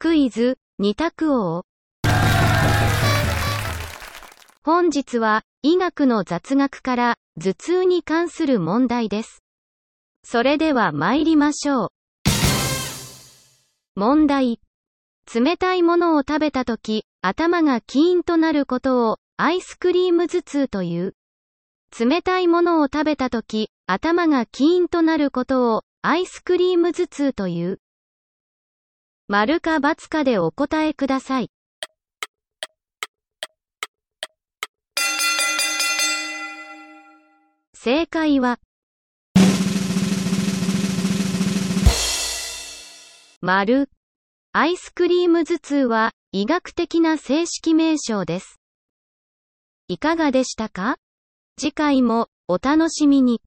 クイズ、二択王。本日は、医学の雑学から、頭痛に関する問題です。それでは参りましょう。問題。冷たいものを食べたとき、頭がキーンとなることを、アイスクリーム頭痛という。冷たいものを食べたとき、頭がキーンとなることを、アイスクリーム頭痛という。丸か×かでお答えください。正解は、丸。アイスクリーム頭痛は、医学的な正式名称です。いかがでしたか？次回も、お楽しみに。